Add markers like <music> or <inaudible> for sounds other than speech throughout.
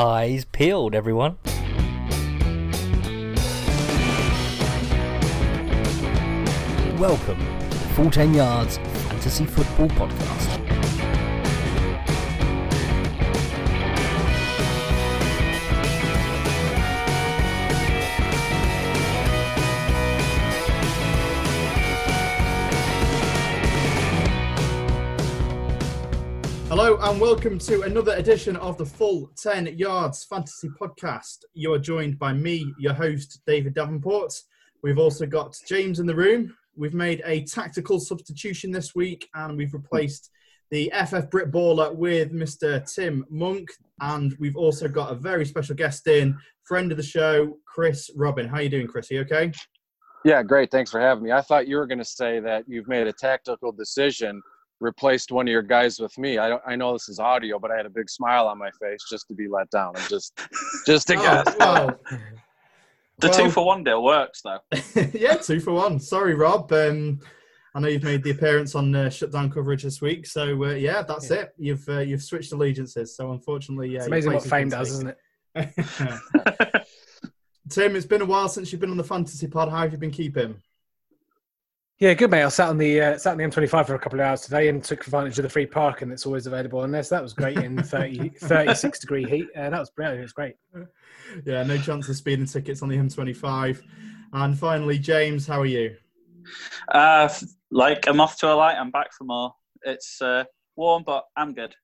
Eyes peeled, everyone. Welcome to the Full 10 Yards Fantasy Football Podcast. Hello and welcome to another edition of the Full 10 Yards Fantasy Podcast. You are joined by me, your host, David Davenport. We've also got James in the room. We've made a tactical substitution this week and we've replaced the FF Brit Baller with Mr. Tim Monk. And we've also got a very special guest in, friend of the show, Chris Robin. How are you doing, Chris? Are you okay? Yeah, great. Thanks for having me. I thought you were going to say that you've made a tactical decision, replaced one of your guys with me. I don't, I know this is audio, but I had a big smile on my face just to be let down and just <laughs> just to Oh, guess. well, The Well- two for one deal works though. <laughs> yeah, two for one. Sorry, Rob. Um, I know you've made the appearance on uh, shutdown coverage this week, so uh, yeah, that's it. You've uh, you've switched allegiances. So unfortunately, yeah, It's amazing what fame does, isn't it? <laughs> Tim, it's been a while since you've been on the fantasy pod. How have you been keeping? Yeah, good mate. I sat on the uh, sat on the M25 for a couple of hours today and took advantage of the free parking that's always available on there. So that was great in <laughs> 30, 36 degree heat. Uh, that was brilliant. It was great. Yeah, no chance of speeding tickets on the M25. And finally, James, how are you? Uh, like I'm off to a light. I'm back for more. It's uh, warm, but I'm good.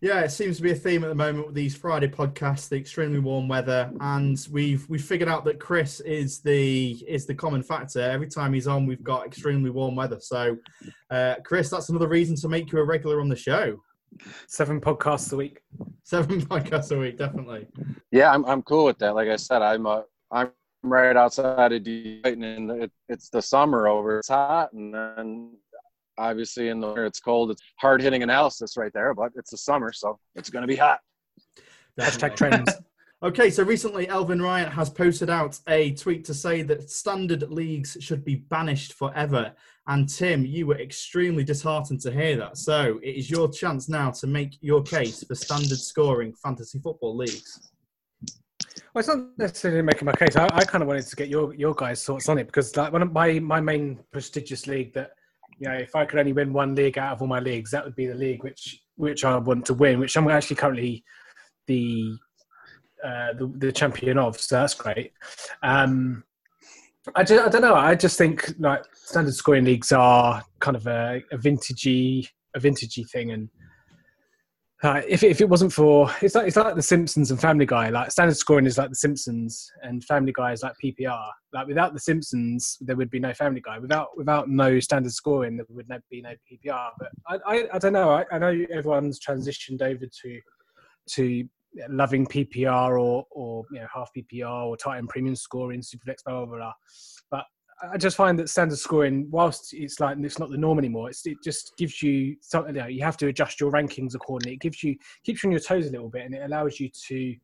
Yeah, it seems to be a theme at the moment with these Friday podcasts, the extremely warm weather, and we've we've figured out that Chris is the is the common factor. Every time he's on, we've got extremely warm weather. So, uh, Chris, that's another reason to make you a regular on the show. Seven podcasts a week. Seven <laughs> podcasts a week, definitely. Yeah, I'm I'm cool with that. Like I said, I'm uh, I'm right outside of Detroit, and it, it's the summer over. It's hot, and then obviously in the winter it's cold. It's hard hitting analysis right there, but it's the summer, so it's going to be hot. Hashtag Definitely. trends. <laughs> Okay, so recently Elvin Ryan has posted out a tweet to say that standard leagues should be banished forever. And Tim, you were extremely disheartened to hear that. So it is your chance now to make your case for standard scoring fantasy football leagues. Well, it's not necessarily making my case. I, I kind of wanted to get your your guys' thoughts on it because like one of my my main prestigious league that know if I could only win one league out of all my leagues, that would be the league which which I want to win, which I'm actually currently the uh, the, the champion of. So that's great. Um, I, just, I don't know. I just think like standard scoring leagues are kind of a, a vintagey a vintagey thing and. Uh, if, if it wasn't for it's like it's like the Simpsons and Family Guy. Like standard scoring is like the Simpsons and Family Guy is like PPR. Like without the Simpsons, there would be no Family Guy. Without without no standard scoring, there would be no PPR. But I I, I don't know. I, I know everyone's transitioned over to to loving PPR or or you know half PPR or tight end premium scoring, superflex, blah blah blah. But I just find that standard scoring, whilst it's like it's not the norm anymore, it just gives you something. You, know, you have to adjust your rankings accordingly. It gives you keeps you on your toes a little bit, and it allows you to,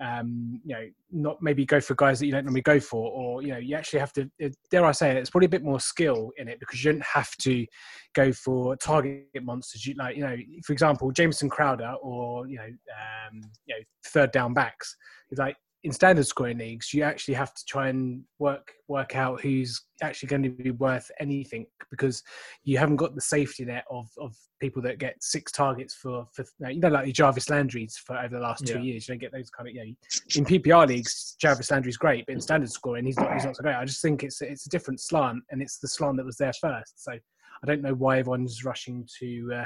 um, you know, not maybe go for guys that you don't normally go for, or you know, you actually have to. Dare I say it? It's probably a bit more skill in it because you don't have to go for target monsters. You like, you know, for example, Jameson Crowder or you know, um, you know, third down backs. It's like in standard scoring leagues, you actually have to try and work work out who's actually going to be worth anything because you haven't got the safety net of, of people that get six targets for for you know like your Jarvis Landry's for over the last two Yeah. years. You don't get those kind of you know in PPR leagues. Jarvis Landry's great, but in standard scoring, he's not he's not so great. I just think it's it's a different slant, and it's the slant that was there first. So. I don't know why everyone's rushing to uh,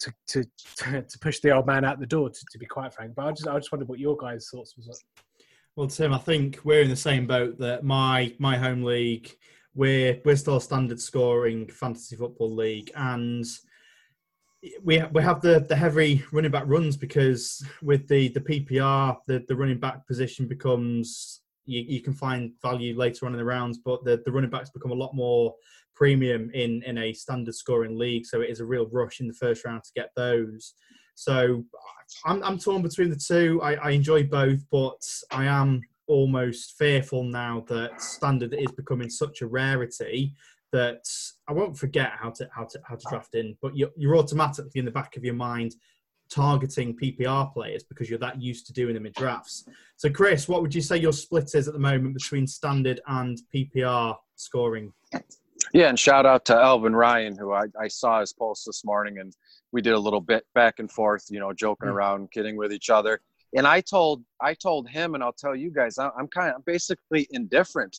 to, to <laughs> to push the old man out the door. To, to be quite frank, but I just I just wondered what your guys' thoughts was. Well, Tim, I think we're in the same boat that my my home league, we're we're still a standard scoring fantasy football league, and we we have the the heavy running back runs because with the the PPR, the the running back position becomes you, you can find value later on in the rounds, but the the running backs become a lot more premium in in a standard scoring league, so it is a real rush in the first round to get those. So I'm, I'm torn between the two. I, I enjoy both, but I am almost fearful now that standard is becoming such a rarity that I won't forget how to how to how to draft in. But you're, you're automatically in the back of your mind targeting PPR players because you're that used to doing them in drafts. So, Chris, what would you say your split is at the moment between standard and PPR scoring? Yeah, and shout out to Elvin Ryan, who I, I saw his post this morning, and we did a little bit back and forth, you know, joking Mm. around, kidding with each other. And I told I told him, and I'll tell you guys, I'm kind of I'm basically indifferent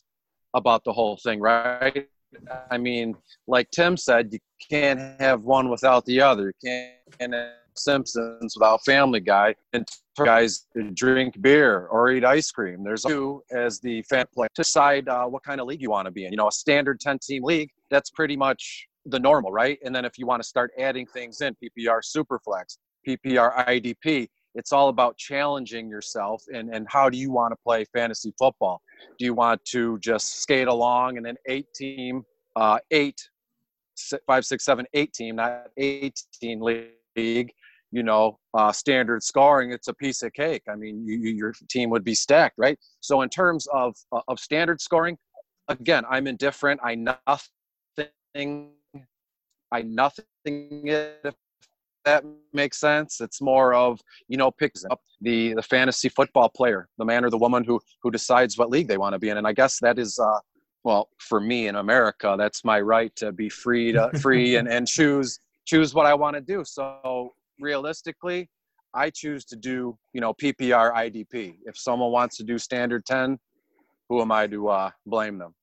about the whole thing, right? I mean, like Tim said, you can't have one without the other. You can't have Simpsons without Family Guy, and guys drink beer or eat ice cream. There's you as the fan player to decide uh, what kind of league you want to be in. You know, a standard 10 team league, that's pretty much the normal, right? And then if you want to start adding things in, PPR Superflex, PPR IDP, it's all about challenging yourself and, and how do you want to play fantasy football? Do you want to just skate along and then eight team, uh, eight, five, six, seven, eight team, not 18 league? You know, uh, standard scoring, it's a piece of cake. I mean, you, you, your team would be stacked, right? So, in terms of uh, of standard scoring, again, I'm indifferent. I nothing, I nothing it. If that makes sense. It's more of you know picks up the the fantasy football player, the man or the woman who who decides what league they want to be in, and I guess that is. Uh, well, for me in America, that's my right to be free to free and, and <laughs> choose choose what I want to do. So realistically, I choose to do, you know, PPR IDP. If someone wants to do standard 10, who am I to uh, blame them?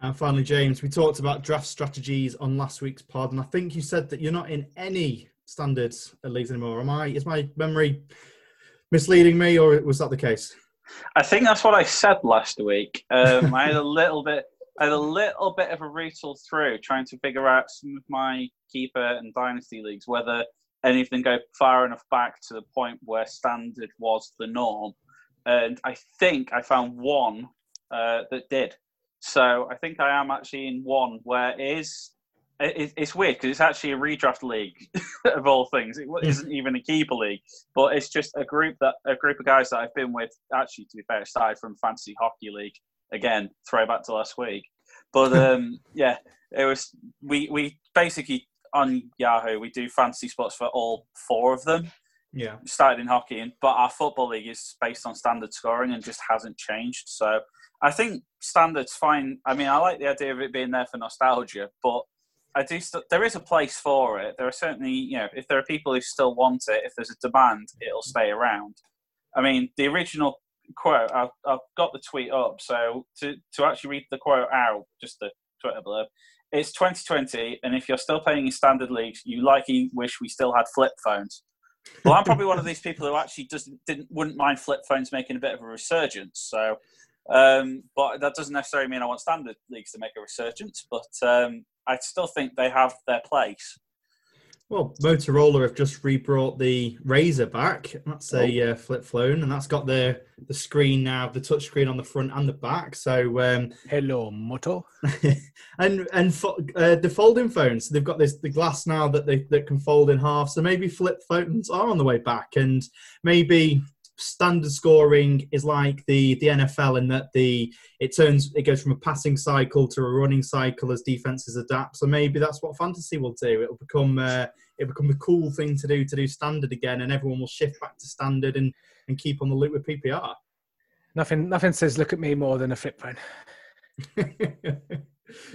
And finally, James, we talked about draft strategies on last week's pod, and I think you said that you're not in any standards leagues anymore. Am I? Is my memory misleading me, or was that the case? I think that's what I said last week. Um, I had a little bit, I had a little bit of a retool through trying to figure out some of my keeper and dynasty leagues whether any of them go far enough back to the point where standard was the norm, and I think I found one uh, that did. So I think I am actually in one where it is. It, it's weird because it's actually a redraft league <laughs> of all things. It isn't even a keeper league but it's just a group that a group of guys that I've been with. Actually, to be fair, aside from fantasy hockey league, again throwback to last week. But <laughs> um, yeah, it was we we basically on Yahoo we do fantasy spots for all four of them. Yeah. Started in hockey, and but our football league is based on standard scoring and just hasn't changed. So I think standards fine. I mean, I like the idea of it being there for nostalgia, but I do. St- there is a place for it. There are certainly, you know, if there are people who still want it, if there's a demand, it'll stay around. I mean, the original quote. I've, I've got the tweet up, so to to actually read the quote out, just the Twitter blurb. It's 2020, and if you're still playing in standard leagues, you likely wish we still had flip phones. Well, I'm probably one of these people who actually doesn't didn't wouldn't mind flip phones making a bit of a resurgence. So, um, but that doesn't necessarily mean I want standard leagues to make a resurgence. But um, I still think they have their place. Well, Motorola have just rebrought the Razr back. That's a uh, flip phone, and that's got the the screen now, the touch screen on the front and the back. So, um, Hello, Moto. <laughs> and and fo- uh, the folding phones, they've got this the glass now that they that can fold in half. So maybe flip phones are on the way back, and maybe standard scoring is like the the NFL in that the it turns it goes from a passing cycle to a running cycle as defenses adapt. So maybe that's what fantasy will do. It'll become uh, it'll become the cool thing to do to do standard again, and everyone will shift back to standard and and keep on the loop with PPR. Nothing, nothing says look at me more than a flip phone. <laughs>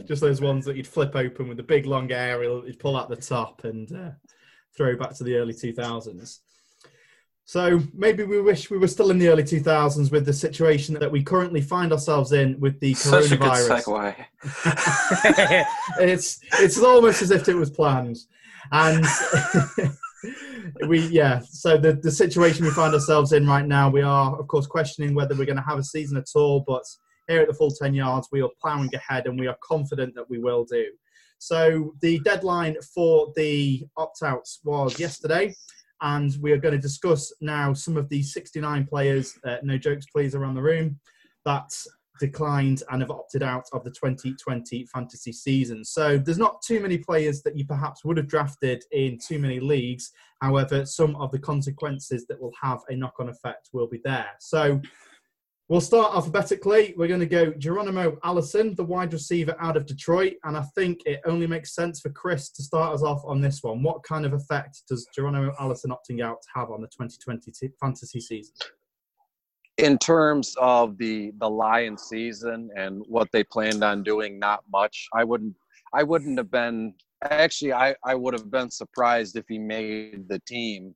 Just those ones that you'd flip open with the big long aerial, you'd pull out the top and uh, throw back to the early 2000s. So maybe we wish we were still in the early 2000s with the situation that we currently find ourselves in with the Such a good coronavirus. segue. <laughs> it's it's almost as if it was planned, and <laughs> we yeah. So the the situation we find ourselves in right now, we are of course questioning whether we're going to have a season at all. But here at the full ten yards, we are ploughing ahead, and we are confident that we will do. So the deadline for the opt-outs was yesterday, and we are going to discuss now some of the 69 players. Uh, no jokes, please, around the room that declined and have opted out of the 2020 fantasy season. So there's not too many players that you perhaps would have drafted in too many leagues. However, some of the consequences that will have a knock on effect will be there. So We'll start alphabetically. We're going to go Geronimo Allison, the wide receiver out of Detroit. And I think it only makes sense for Chris to start us off on this one. What kind of effect does Geronimo Allison opting out have on the 2020 fantasy season? In terms of the the Lion season and what they planned on doing, not much. I wouldn't I wouldn't have been actually I, I would have been surprised if he made the team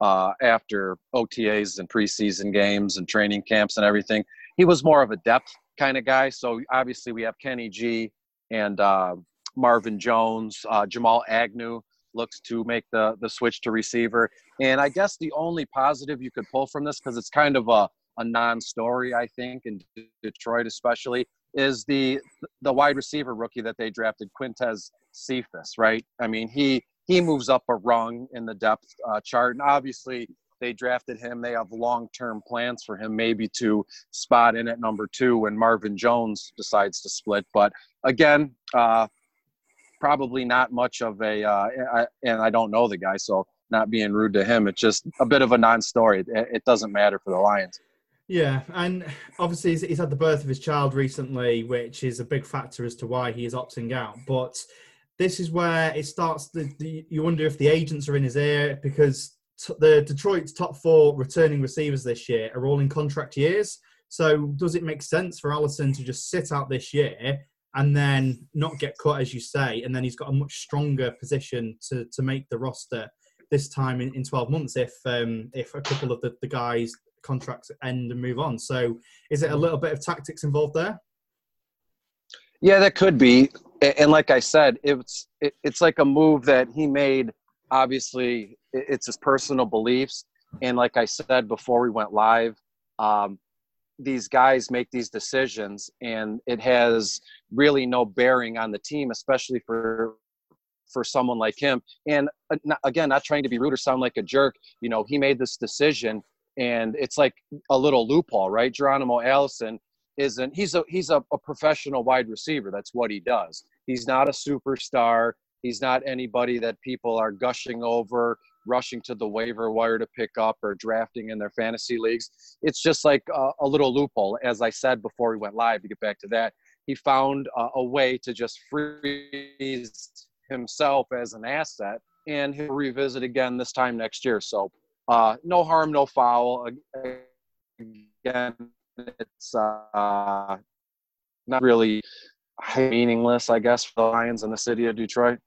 uh, after OTAs and preseason games and training camps and everything. He was more of a depth kind of guy. So obviously we have Kenny G and uh, Marvin Jones, uh, Jamal Agnew looks to make the the switch to receiver. And I guess the only positive you could pull from this because it's kind of a a non-story, I think, in Detroit especially, is the the wide receiver rookie that they drafted, Quintez Cephus. Right? I mean, he he moves up a rung in the depth uh, chart. And obviously, they drafted him. They have long term plans for him, maybe to spot in at number two when Marvin Jones decides to split. But again, uh, probably not much of a, uh, I, and I don't know the guy, so not being rude to him. It's just a bit of a non story. It, it doesn't matter for the Lions. Yeah, and obviously he's, he's, had the birth of his child recently, which is a big factor as to why he is opting out. But this is where it starts. The, the, you wonder if the agents are in his ear because t- the Detroit's top four returning receivers this year are all in contract years. So does it make sense for Allison to just sit out this year and then not get cut, as you say, and then he's got a much stronger position to to make the roster this time in, in 12 months if um, if a couple of the, the guys contracts end and move on. So is it a little bit of tactics involved there? Yeah, that could be. And like I said, it's it, it's like a move that he made. Obviously, it's his personal beliefs. And like I said before we went live, um, these guys make these decisions, and it has really no bearing on the team, especially for for someone like him. And uh, again, not trying to be rude or sound like a jerk. You know, he made this decision, and it's like a little loophole, right? Geronimo Allison isn't he's a he's a, a professional wide receiver. That's what he does. He's not a superstar. He's not anybody that people are gushing over, rushing to the waiver wire to pick up or drafting in their fantasy leagues. It's just like a, a little loophole. As I said before we went live, to get back to that, he found a, a way to just freeze himself as an asset, and he'll revisit again this time next year. So, uh, no harm, no foul. Again, it's uh, not really meaningless, I guess, for the Lions in the city of Detroit.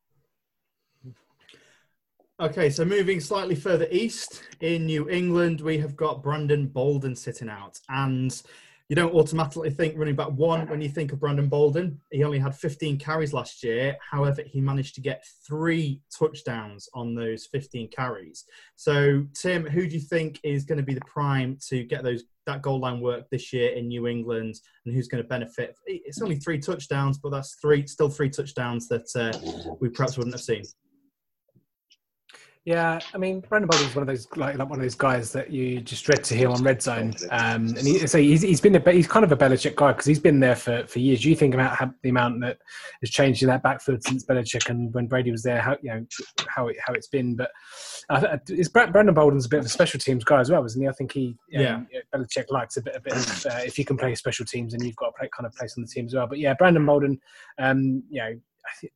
Okay, so moving slightly further east in New England, we have got Brandon Bolden sitting out. And you don't automatically think running back one when you think of Brandon Bolden. He only had 15 carries last year. However, he managed to get three touchdowns on those 15 carries. So, Tim, who do you think is going to be the prime to get those that goal line work this year in New England, and who's going to benefit? It's only three touchdowns, but that's three still three touchdowns that uh, we perhaps wouldn't have seen. Yeah, I mean, Brandon Bolden's one of those like, like one of those guys that you just dread to hear on Red Zone, um, and he, so he's, he's been a, he's kind of a Belichick guy because he's been there for, for years. You think about how, the amount that has changed in that backfield since Belichick and when Brady was there, how you know how it, how it's been. But uh, is Brandon Bolden's a bit of a special teams guy as well, isn't he? I think he um, yeah Belichick likes a bit a bit of uh, if you can play special teams and you've got a play, kind of place on the team as well. But yeah, Brandon Bolden, um, you know.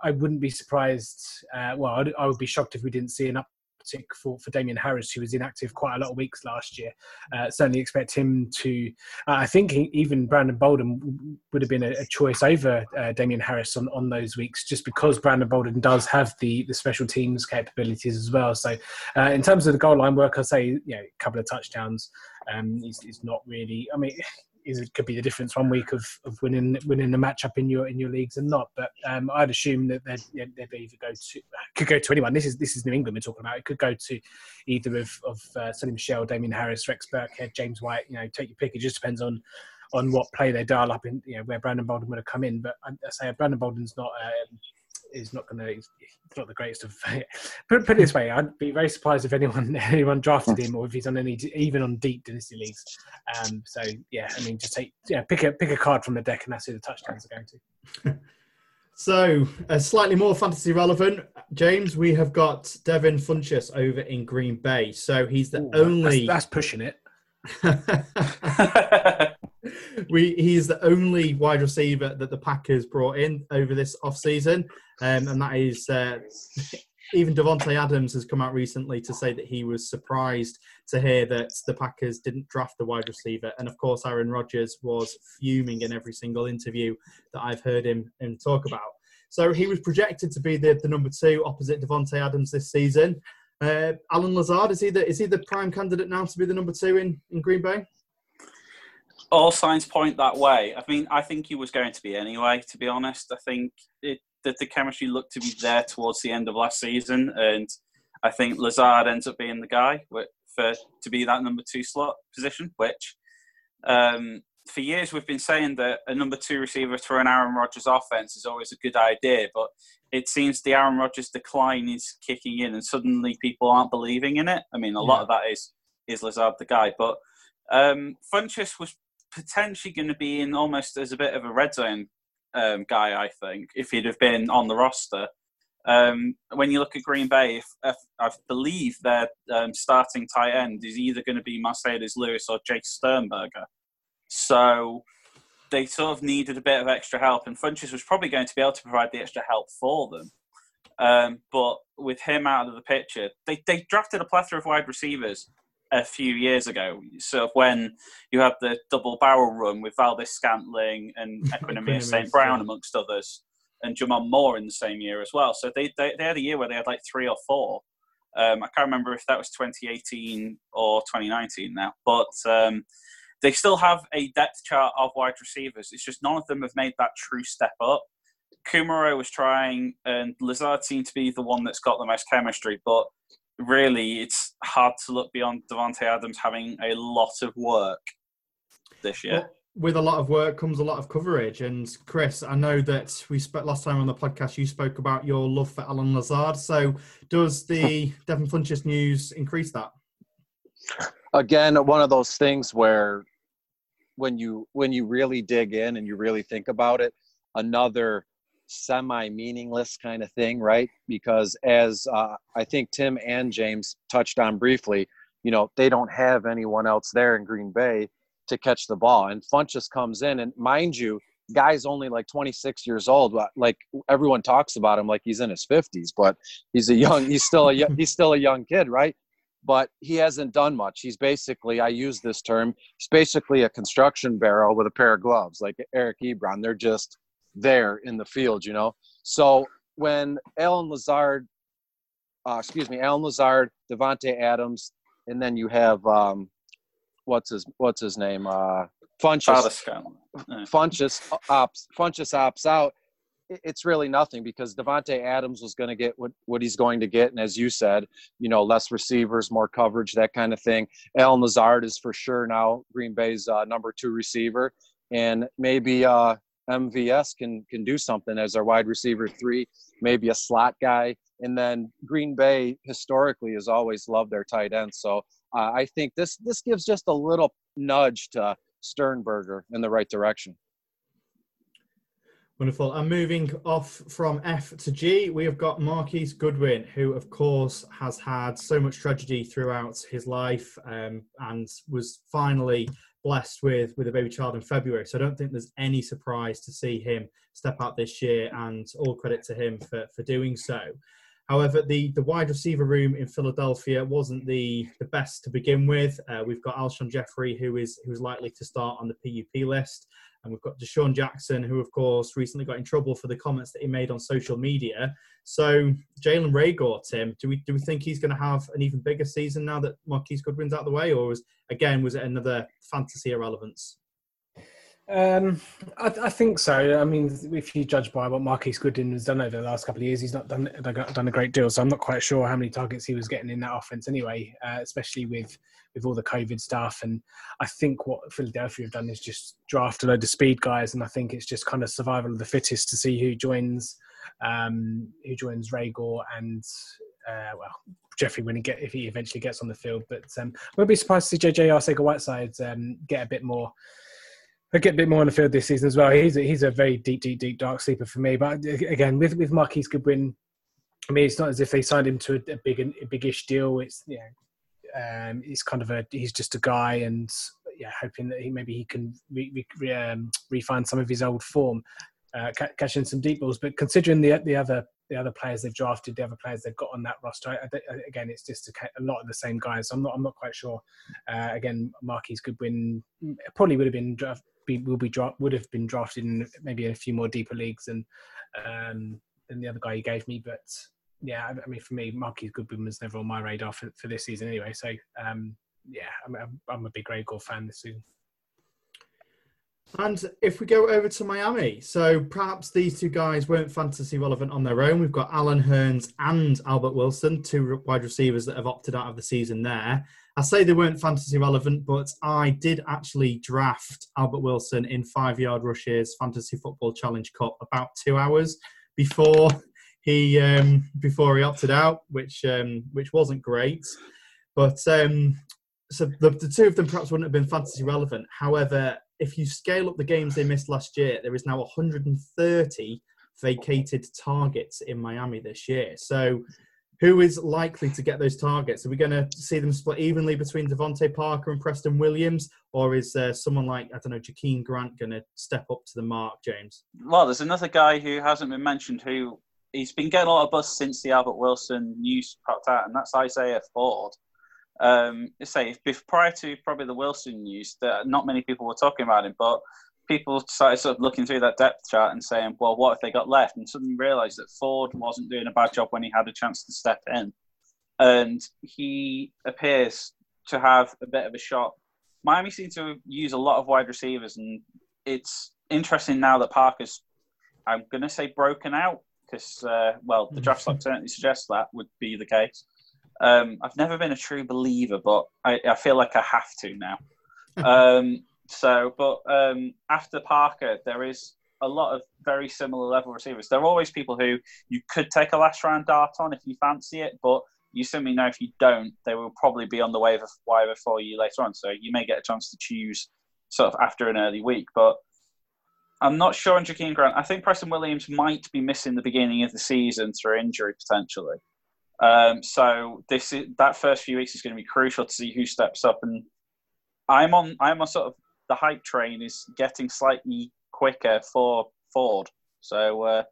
I, wouldn't be surprised. Uh, well, I'd, I would be shocked if we didn't see an uptick for, for Damien Harris, who was inactive quite a lot of weeks last year. Uh, certainly expect him to. Uh, I think he, even Brandon Bolden would have been a, a choice over uh, Damien Harris on, on those weeks, just because Brandon Bolden does have the the special teams capabilities as well. So, uh, in terms of the goal line work, I say you know a couple of touchdowns. Um, he's, he's not really. I mean, is it could be the difference one week of, of winning winning the matchup in your in your leagues and not. But um, I'd assume that they'd, they'd either go to could go to anyone. This is this is New England we're talking about. It could go to either of of uh, Sony Michel, Damien Harris, Rex Burkhead, James White. You know, take your pick. It just depends on on what play they dial up in. You know, where Brandon Bolden would have come in. But I, I say Brandon Bolden's not. Um, is not going to. He's not the greatest of. <laughs> put, put it this way, I'd be very surprised if anyone <laughs> anyone drafted him or if he's on any even on deep dynasty leagues. Um, so yeah, I mean, just take yeah, pick a pick a card from the deck, and that's who the touchdowns are going to. <laughs> so, uh, slightly more fantasy relevant, James. We have got Devin Funchess over in Green Bay. So he's the Ooh, only. That's, that's pushing it. We he's the only wide receiver that the Packers brought in over this offseason, um, and that is uh, <laughs> even Davante Adams has come out recently to say that he was surprised to hear that the Packers didn't draft the wide receiver, and of course Aaron Rodgers was fuming in every single interview that I've heard him, him talk about. So he was projected to be the, the number two opposite Davante Adams this season. Uh, Allen Lazard is he the is he the prime candidate now to be the number two in, in Green Bay? All signs point that way. I mean, I think he was going to be anyway. To be honest, I think it, that the chemistry looked to be there towards the end of last season, and I think Lazard ends up being the guy for to be that number two slot position. Which, um, for years, we've been saying that a number two receiver for an Aaron Rodgers offense is always a good idea, but it seems the Aaron Rodgers decline is kicking in, and suddenly people aren't believing in it. I mean, a yeah. lot of that is is Lazard the guy, but um, Funchess was potentially going to be in almost as a bit of a red zone um, guy, I think, if he'd have been on the roster. Um, when you look at Green Bay, if, if, I believe their um, starting tight end is either going to be Marcedes Lewis or Jace Sternberger. So they sort of needed a bit of extra help, and Funchess was probably going to be able to provide the extra help for them. Um, but with him out of the picture, they, they drafted a plethora of wide receivers a few years ago. So when you had the double barrel run with Valdes-Scantling and <laughs> Equanimeous St. Brown, amongst others, and J'Mon Moore in the same year as well. So they, they, they had a year where they had like three or four. Um, I can't remember if that was 2018 or 2019 now, but um, they still have a depth chart of wide receivers. It's just none of them have made that true step up. Kumerow was trying, and Lazard seemed to be the one that's got the most chemistry, but really, it's hard to look beyond Davante Adams having a lot of work this year. Well, with a lot of work comes a lot of coverage. And Chris, I know that we spoke last time on the podcast. You spoke about your love for Allen Lazard. So, does the <laughs> Devin Funchess news increase that? Again, one of those things where when you when you really dig in and you really think about it, another semi meaningless kind of thing, right? Because as uh, I think Tim and James touched on briefly, you know, they don't have anyone else there in Green Bay to catch the ball. And Funchess comes in, and mind you, guy's only like 26 years old. Like everyone talks about him like he's in his 50s, but he's a young, he's still a he's still a young kid, right? But he hasn't done much. He's basically, I use this term, he's basically a construction barrel with a pair of gloves, like Eric Ebron. They're just there in the field, you know. So when Allen Lazard, uh, excuse me, Allen Lazard, Davante Adams, and then you have um, what's his what's his name, uh, Funchess, Funchess opts Funchess opts out. It's really nothing because Davante Adams was going to get what, what he's going to get, and as you said, you know, less receivers, more coverage, that kind of thing. Allen Lazard is for sure now Green Bay's uh, number two receiver, and maybe uh, MVS can can do something as our wide receiver three, maybe a slot guy. And then Green Bay historically has always loved their tight end. So uh, I think this this gives just a little nudge to Sternberger in the right direction. Wonderful. And moving off from F to G, we have got Marquise Goodwin, who, of course, has had so much tragedy throughout his life um, and was finally blessed with with a baby child in February. So I don't think there's any surprise to see him step out this year, and all credit to him for for doing so. However, the, the wide receiver room in Philadelphia wasn't the, the best to begin with. Uh, we've got Alshon Jeffery, who is who is likely to start on the PUP list, and we've got DeSean Jackson, who of course recently got in trouble for the comments that he made on social media. So Jalen Reagor, Tim, do we do we think he's going to have an even bigger season now that Marquise Goodwin's out of the way, or was again was it another fantasy irrelevance? Um, I, I, think so. I mean, if you judge by what Marquise Goodwin has done over the last couple of years, he's not done done a great deal. So I'm not quite sure how many targets he was getting in that offense anyway, uh, especially with with all the COVID stuff. And I think what Philadelphia have done is just draft a load of speed guys, and I think it's just kind of survival of the fittest to see who joins um, who joins Reagor and uh, well Jeffery when he get if he eventually gets on the field. But um, we'll be surprised to see JJ Arcega-Whiteside um, get a bit more I get a bit more on the field this season as well. He's a, he's a very deep, deep, deep dark sleeper for me. But again, with with Marquise Goodwin, I mean, it's not as if they signed him to a, a big, a big-ish deal. It's you know, um, he's kind of a he's just a guy, and yeah, hoping that he maybe he can re, re, re, um, refine some of his old form, uh, catch in some deep balls. But considering the the other the other players they've drafted, the other players they've got on that roster. I, I, again, it's just a, a, lot of the same guys. So I'm not. I'm not quite sure. Uh, again, Marquise Goodwin probably would have been draft, be, will be dra- would have been drafted in maybe a few more deeper leagues than um, than the other guy you gave me. But yeah, I, I mean, for me, Marquise Goodwin was never on my radar for, for this season anyway. So um, yeah, I'm, I'm a big Reagor fan this season. And if we go over to Miami, so perhaps these two guys weren't fantasy relevant on their own. We've got Allen Hurns and Albert Wilson, two wide receivers that have opted out of the season there. I say they weren't fantasy relevant, but I did actually draft Albert Wilson in five yard rushes fantasy football challenge cup about two hours before he um, before he opted out, which um, which wasn't great. But um, so the, the two of them perhaps wouldn't have been fantasy relevant. However, if you scale up the games they missed last year, there is now 130 vacated targets in Miami this year. So, who is likely to get those targets? Are we going to see them split evenly between DeVante Parker and Preston Williams, or is uh, someone like I don't know Jakeem Grant going to step up to the mark, James? Well, there's another guy who hasn't been mentioned who he's been getting a lot of buzz since the Albert Wilson news popped out, and that's Isaiah Ford um, say if, prior to probably the Wilson news, that not many people were talking about him, but people started sort of looking through that depth chart and saying, well, what if they got left? And suddenly realised that Ford wasn't doing a bad job when he had a chance to step in, and he appears to have a bit of a shot. Miami seems to use a lot of wide receivers, and it's interesting now that Parker's, I'm going to say, broken out because, uh, well, the draft stock certainly suggests that would be the case. Um, I've never been a true believer, but I, I feel like I have to now. <laughs> um, so, but um, after Parker, there is a lot of very similar level receivers. There are always people who you could take a last round dart on if you fancy it, but you simply know if you don't, they will probably be on the waiver waiver for you later on. So you may get a chance to choose sort of after an early week, but. I'm not sure on Jakeem Grant. I think Preston Williams might be missing the beginning of the season through injury potentially. Um, so this is, that first few weeks is going to be crucial to see who steps up. And I'm on I'm on sort of the hype train is getting slightly quicker for Ford. So uh,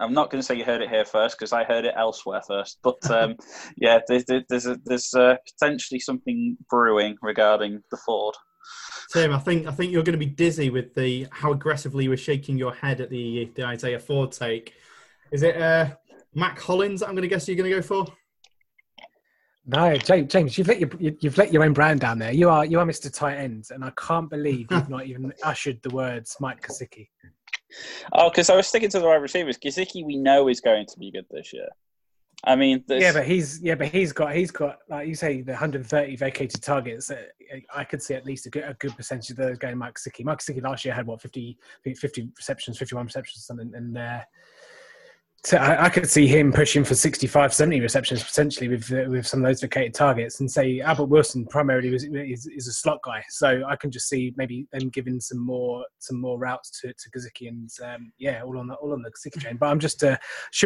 I'm not going to say you heard it here first because I heard it elsewhere first. But um, <laughs> yeah, there's there's a, there's uh, potentially something brewing regarding the Ford. Tim, I think I think you're going to be dizzy with the how aggressively you were shaking your head at the the Isaiah Ford take. Is it uh, Mack Hollins, I'm going to guess you're going to go for. No, James, James, you've let your you've let your own brand down there. You are you are Mr. Tight Ends, and I can't believe you've not even <laughs> ushered the words Mike Gesicki. Oh, because I was sticking to the wide receivers. Gesicki, we know is going to be good this year. I mean, this... yeah, but he's yeah, but he's got he's got like you say the 130 vacated targets. Uh, I could see at least a good, a good percentage of those going Mike Gesicki. Mike Gesicki last year had what 50, 50 receptions, 51 receptions, something, and uh, so I, I, could see him pushing for 65, 70 receptions potentially with uh, with some of those vacated targets. And say Albert Wilson primarily is, is a slot guy, so I can just see maybe them giving some more some more routes to to Gesicki and um, yeah, all on the all on the Gesicki chain. But I'm just uh,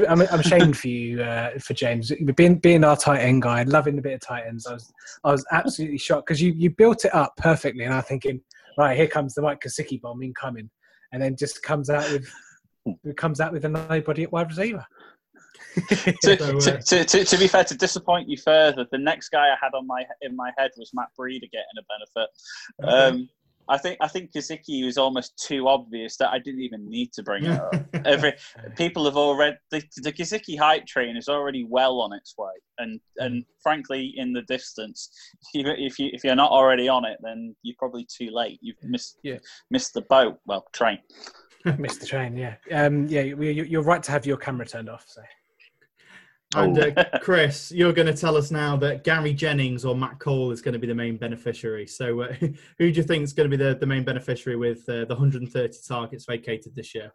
I'm, I'm ashamed for you uh, for James being being our tight end guy, loving the bit of tight ends. I was I was absolutely shocked because you you built it up perfectly, and I'm thinking right here comes the Mike Gesicki bomb incoming, and then just comes out with who comes out with a nobody at wide receiver. <laughs> to, so, uh, to, to, to, be fair, to disappoint you further, the next guy I had on my in my head was Matt Breida getting a benefit. Um, I think I think Gesicki was almost too obvious that I didn't even need to bring it up. <laughs> Every people have already the, the Gesicki hype train is already well on its way, and and frankly, in the distance, if you if you're not already on it, then you're probably too late. You've missed yeah. missed the boat. Well, train. <laughs> Missed the train, yeah. Um, yeah, you're right to have your camera turned off. So. And uh, Chris, you're going to tell us now that Gary Jennings or Matt Cole is going to be the main beneficiary. So, uh, <laughs> who do you think is going to be the, the main beneficiary with uh, the 130 targets vacated this year?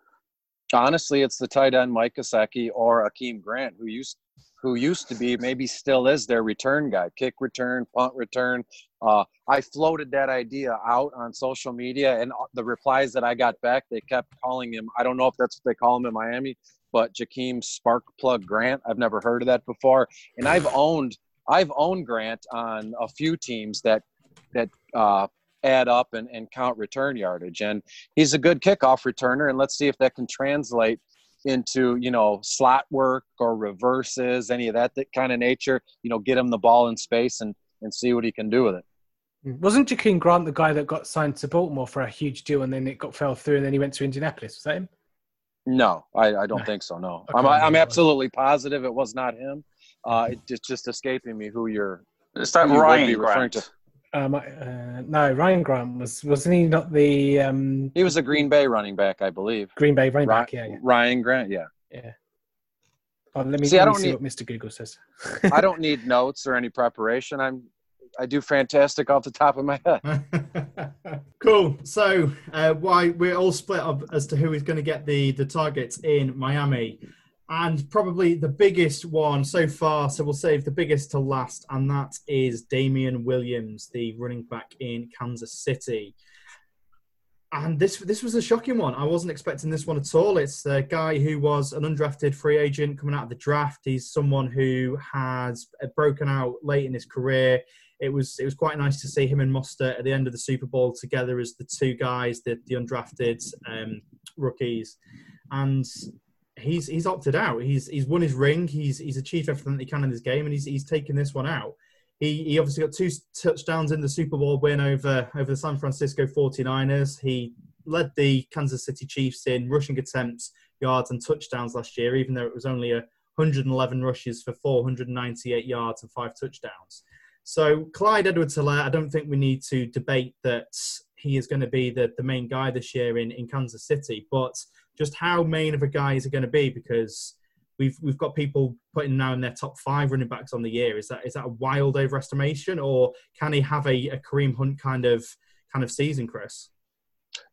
Honestly, it's the tight end Mike Gesicki or Akeem Grant, who used who used to be, maybe still is their return guy, kick return, punt return. Uh, I floated that idea out on social media, and the replies that I got back, they kept calling him. I don't know if that's what they call him in Miami, but Jakeem Spark Plug Grant. I've never heard of that before, and I've owned I've owned Grant on a few teams that that uh, add up and, and count return yardage. And he's a good kickoff returner, and let's see if that can translate into you know slot work or reverses, any of that, that kind of nature. You know, get him the ball in space and and see what he can do with it. Wasn't Jakeem Grant the guy that got signed to Baltimore for a huge deal and then it got fell through and then he went to Indianapolis? Was that him? No, I, I don't think so. No, <laughs> Okay, I'm, I'm absolutely positive it was not him. Uh, it- it's just escaping me who you're. Is that who you would Ryan referring Grant? to. Um, uh, no, Ryan Grant was wasn't he not the um, He was a Green Bay running back, I believe. Green Bay running Ry- back? Yeah, yeah. Ryan Grant, yeah. Oh, let me, See, I let me don't see need- what Mr. Google says. I <laughs> don't need notes or any preparation. I'm I do fantastic off the top of my head. <laughs> cool. So, uh, why we're all split up as to who is going to get the the targets in Miami, and probably the biggest one so far. So we'll save the biggest to last, and that is Damien Williams, the running back in Kansas City. And this this was a shocking one. I wasn't expecting this one at all. It's a guy who was an undrafted free agent coming out of the draft. He's someone who has broken out late in his career it was it was quite nice to see him and Mostert at the end of the Super Bowl together as the two guys, the, the undrafted um, rookies, and he's he's opted out. He's he's won his ring. He's he's achieved everything that he can in this game, and he's he's taken this one out. He he obviously got two touchdowns in the Super Bowl win over over the San Francisco 49ers. He led the Kansas City Chiefs in rushing attempts, yards, and touchdowns last year, even though it was only a 111 rushes for 498 yards and five touchdowns. So Clyde Edwards Helaire, I don't think we need to debate that he is going to be the, the main guy this year in, in Kansas City, but just how main of a guy is it going to be? Because we've we've got people putting now in their top five running backs on the year. Is that is that a wild overestimation, or can he have a, a Kareem Hunt kind of kind of season, Chris?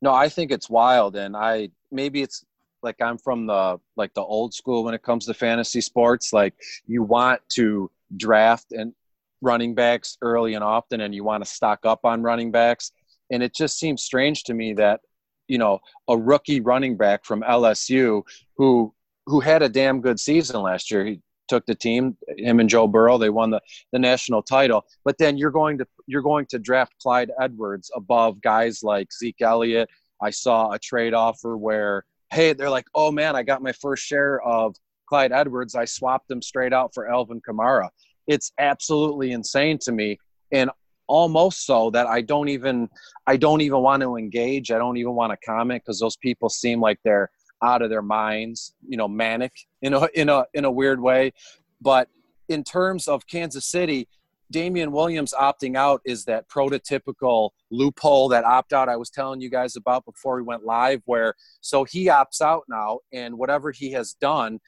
No, I think it's wild, and I maybe it's like I'm from the like the old school when it comes to fantasy sports. Like you want to draft and running backs early and often, and you want to stock up on running backs. And it just seems strange to me that you know a rookie running back from LSU who who had a damn good season last year. He took the team, him and Joe Burrow, they won the, the national title. But then you're going to you're going to draft Clyde Edwards above guys like Zeke Elliott. I saw a trade offer where hey, they're like, oh man, I got my first share of Clyde Edwards. I swapped him straight out for Alvin Kamara. It's absolutely insane to me, and almost so that I don't even I don't even want to engage. I don't even want to comment because those people seem like they're out of their minds, you know, manic in a in a in a weird way. But in terms of Kansas City, Damien Williams opting out is that prototypical loophole that opt out I was telling you guys about before we went live, where so he opts out now, and whatever he has done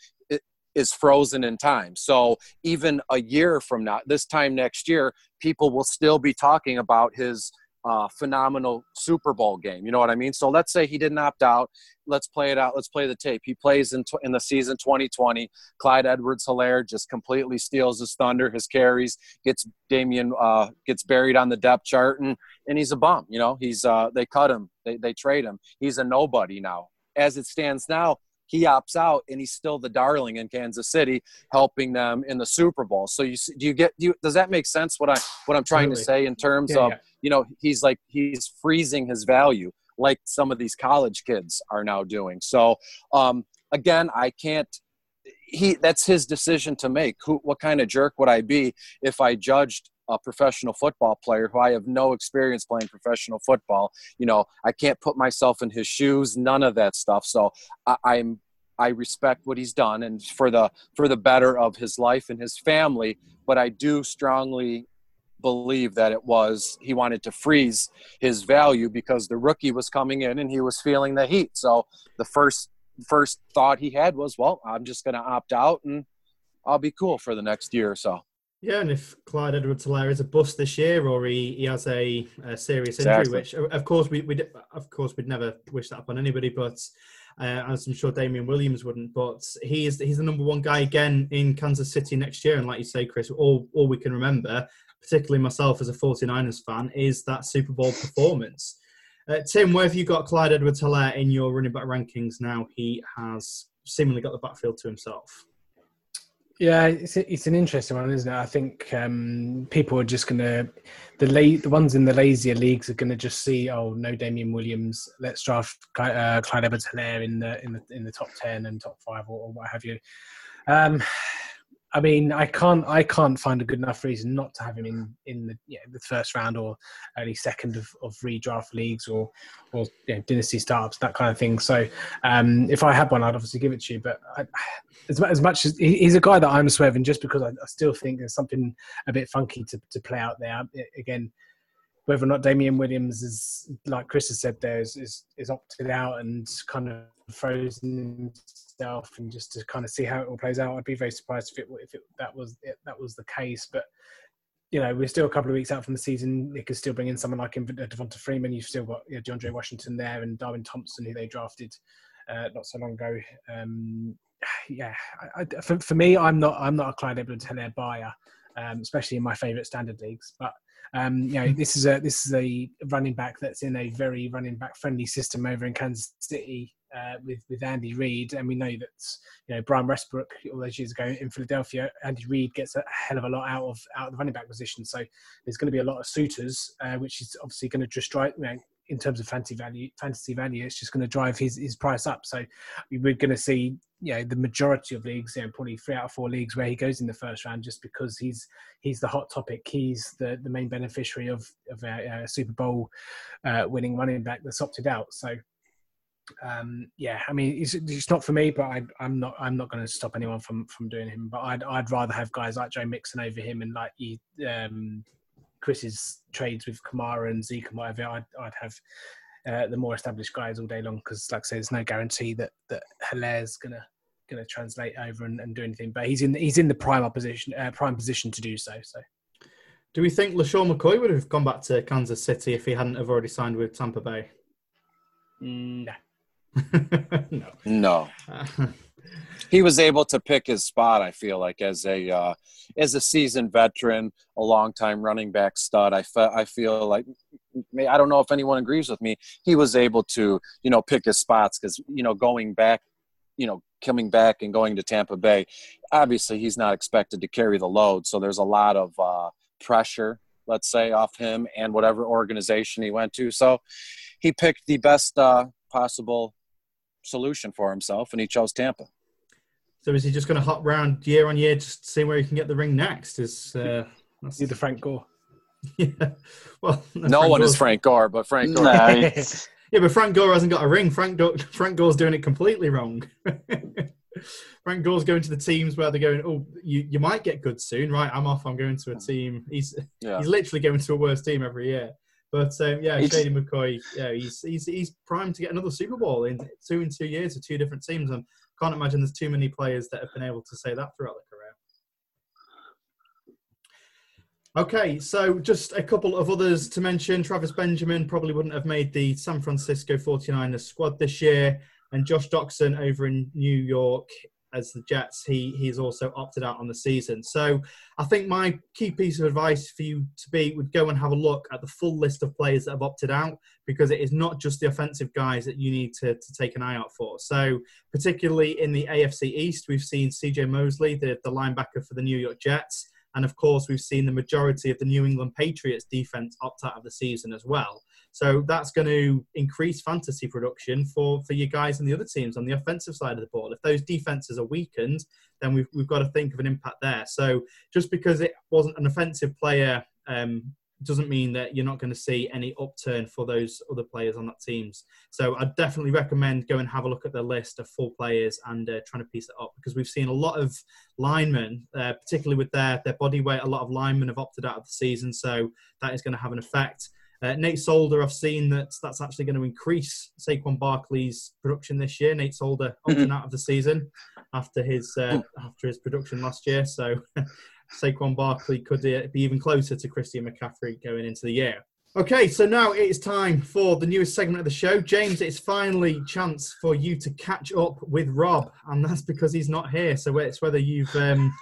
is frozen in time. So even a year from now, this time next year, people will still be talking about his uh, phenomenal Super Bowl game. You know what I mean? So let's say he didn't opt out. Let's play it out. Let's play the tape. He plays in, in the season 2020. Clyde Edwards Helaire just completely steals his thunder, his carries, gets Damien, uh, gets buried on the depth chart, and, and he's a bum. You know, he's uh, they cut him, they, they trade him. He's a nobody now. As it stands now, he opts out and he's still the darling in Kansas City, helping them in the Super Bowl. So you see- do you get do you, does that make sense? What I what I'm trying to say in terms Yeah, of yeah. you know he's like he's freezing his value like some of these college kids are now doing. So um, again, I can't. He that's his decision to make. Who what kind of jerk would I be if I judged a professional football player who I have no experience playing professional football? You know, I can't put myself in his shoes. None of that stuff. So I, I'm I respect what he's done and for the for the better of his life and his family. But I do strongly believe that it was he wanted to freeze his value because the rookie was coming in and he was feeling the heat. So the first first thought he had was, well, I'm just going to opt out and I'll be cool for the next year or so. Yeah, and if Clyde Edwards Helaire is a bust this year, or he, he has a, a serious injury, which of course we we of course we'd never wish that upon anybody, but uh, as I'm sure Damien Williams wouldn't. But he is he's the number one guy again in Kansas City next year, and like you say, Chris, all all we can remember, particularly myself as a 49ers fan, is that Super Bowl performance. Uh, Tim, where have you got Clyde Edwards Helaire in your running back rankings now? He has seemingly got the backfield to himself. Yeah, it's it's an interesting one, isn't it? I think um, people are just going to the la- the ones in the lazier leagues are going to just see, oh, no, Damien Williams, let's draft uh, Clyde Edwards-Helaire in the in the in the top ten and top five or, or what have you. Um, I mean, I can't I can't find a good enough reason not to have him in in the you know, the first round or early second of, of redraft leagues or or you know, dynasty startups that kind of thing. So um, if I had one, I'd obviously give it to you. But I, as, as much as he's a guy that I'm swerving just because I, I still think there's something a bit funky to, to play out there. Again, whether or not Damien Williams is, like Chris has said, there is, is, is opted out and kind of frozen himself, and just to kind of see how it all plays out. I'd be very surprised if it if it, that was it, that was the case, but. You know, we're still a couple of weeks out from the season. They could still bring in someone like Devonta Freeman. You've still got you know, DeAndre Washington there and Darwin Thompson, who they drafted uh, not so long ago. Um, yeah, I, I, for, for me, I'm not I'm not a Clyde Edwards-Helaire buyer, um, especially in my favourite standard leagues. But um, you know, this is a this is a running back that's in a very running back friendly system over in Kansas City uh, with with Andy Reid, and we know that you know Brian Westbrook all those years ago in Philadelphia, Andy Reid gets a hell of a lot out of out of the running back position. So there's going to be a lot of suitors, uh, which is obviously going to just drive you know in terms of fantasy value, fantasy value, it's just going to drive his, his price up. So we're going to see, you know, the majority of leagues, you know, probably three out of four leagues where he goes in the first round, just because he's he's the hot topic. He's the, the main beneficiary of of a, a Super Bowl uh, winning running back that's opted out. So um, yeah, I mean, it's, it's not for me, but I, am not I'm not going to stop anyone from from doing him. But I'd I'd rather have guys like Joe Mixon over him and like you. Um, Chris's trades with Kamara and Zeke and whatever, I'd, I'd have uh, the more established guys all day long because, like I say, there's no guarantee that that Helaire's gonna gonna translate over and, and do anything. But he's in he's in the prime opposition uh, prime position to do so. So, do we think LeSean McCoy would have gone back to Kansas City if he hadn't have already signed with Tampa Bay? Mm, no. <laughs> no. No. <laughs> he was able to pick his spot. I feel like as a uh, as a seasoned veteran, a long time running back stud. I fe- I feel like I don't know if anyone agrees with me. He was able to you know pick his spots because you know going back, you know coming back and going to Tampa Bay, obviously he's not expected to carry the load. So there's a lot of uh, pressure, let's say, off him and whatever organization he went to. So he picked the best uh, possible solution for himself, and he chose Tampa. So is he just going to hop around year on year, just to see where he can get the ring next? Is uh, that's... the Frank Gore? <laughs> yeah. Well, <laughs> no, Frank one Gore's... is Frank Gore, but Frank Gore. <laughs> yeah, but Frank Gore hasn't got a ring. Frank Do- Frank Gore's doing it completely wrong. Frank Gore's going to the teams where they're going. Oh, you, you might get good soon, right? I'm off. I'm going to a team. He's yeah. he's literally going to a worse team every year. But um, yeah, it's, Shady McCoy, yeah, he's, he's he's primed to get another Super Bowl in two in two years with two different teams, and can't imagine there's too many players that have been able to say that throughout their career. Okay, so just a couple of others to mention. Travis Benjamin probably wouldn't have made the San Francisco 49ers squad this year. And Josh Doctson over in New York as the Jets, he he's also opted out on the season. So I think my key piece of advice for you to be would go and have a look at the full list of players that have opted out because it is not just the offensive guys that you need to, to take an eye out for. So particularly in the AFC East, we've seen CJ Mosley, the, the linebacker for the New York Jets. And of course, we've seen the majority of the New England Patriots defense opt out of the season as well. So that's going to increase fantasy production for, for you guys and the other teams on the offensive side of the ball. If those defenses are weakened, then we've, we've got to think of an impact there. So just because it wasn't an offensive player um, doesn't mean that you're not going to see any upturn for those other players on that teams. So I definitely recommend go and have a look at the list of full players and uh, trying to piece it up because we've seen a lot of linemen, uh, particularly with their their body weight. A lot of linemen have opted out of the season, so that is going to have an effect. Uh, Nate Solder, I've seen that that's actually going to increase Saquon Barkley's production this year. Nate Solder opting mm-hmm. out of the season after his uh, after his production last year, so <laughs> Saquon Barkley could uh, be even closer to Christian McCaffrey going into the year. Okay, so now it is time for the newest segment of the show. James, it's finally chance for you to catch up with Rob, and that's because he's not here. So it's whether you've um,